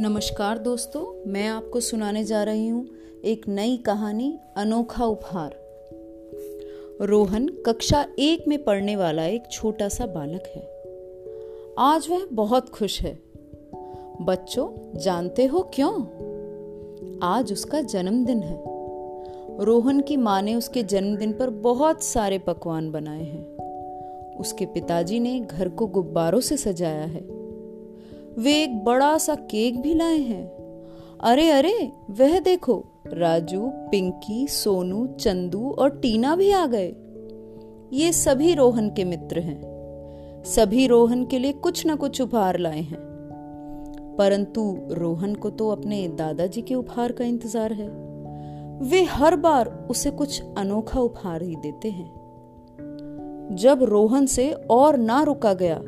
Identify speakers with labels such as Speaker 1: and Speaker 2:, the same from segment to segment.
Speaker 1: नमस्कार दोस्तों, मैं आपको सुनाने जा रही हूँ एक नई कहानी, अनोखा उपहार। रोहन कक्षा एक में पढ़ने वाला एक छोटा सा बालक है। आज वह बहुत खुश है। बच्चों, जानते हो क्यों? आज उसका जन्मदिन है। रोहन की माँ ने उसके जन्मदिन पर बहुत सारे पकवान बनाए हैं। उसके पिताजी ने घर को गुब्बारों से सजाया है। वे एक बड़ा सा केक भी लाए हैं। अरे अरे, वह देखो, राजू, पिंकी, सोनू, चंदू और टीना भी आ गए। ये सभी रोहन के मित्र हैं। सभी रोहन के लिए कुछ न कुछ उपहार लाए हैं। परंतु रोहन को तो अपने दादाजी के उपहार का इंतज़ार है। वे हर बार उसे कुछ अनोखा उपहार ही देते हैं। जब रोहन से और ना रुका गया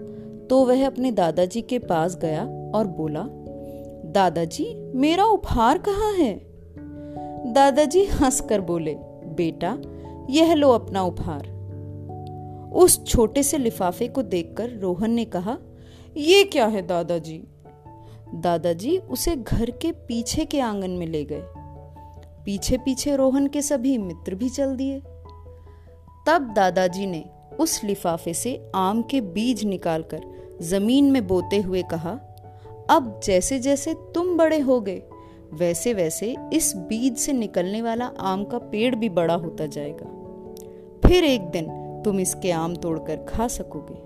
Speaker 1: तो वह अपने दादाजी के पास गया और बोला, दादाजी, मेरा उपहार कहाँ है? दादाजी हंसकर बोले, बेटा, यह लो अपना उपहार. उस छोटे से लिफाफे को देखकर रोहन ने कहा, ये क्या है दादाजी? दादाजी उसे घर के पीछे के आँगन में ले गए। पीछे पीछे रोहन के सभी मित्र भी चल दिए। तब दादाजी ने उस लिफाफे से आम के बीज निकालकर ज़मीन में बोते हुए कहा, अब जैसे जैसे तुम बड़े हो गए वैसे वैसे इस बीज से निकलने वाला आम का पेड़ भी बड़ा होता जाएगा। फिर एक दिन तुम इसके आम तोड़कर खा सकोगे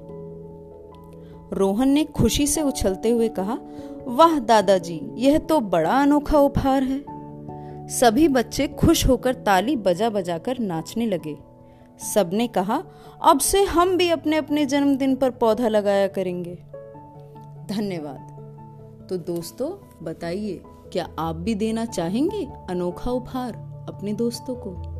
Speaker 1: रोहन ने खुशी से उछलते हुए कहा, वाह दादाजी, यह तो बड़ा अनोखा उपहार है। सभी बच्चे खुश होकर ताली बजा बजाकर नाचने लगे। सबने कहा, अब से हम भी अपने अपने जन्मदिन पर पौधा लगाया करेंगे। धन्यवाद। तो दोस्तों, बताइए, क्या आप भी देना चाहेंगे अनोखा उपहार अपने दोस्तों को?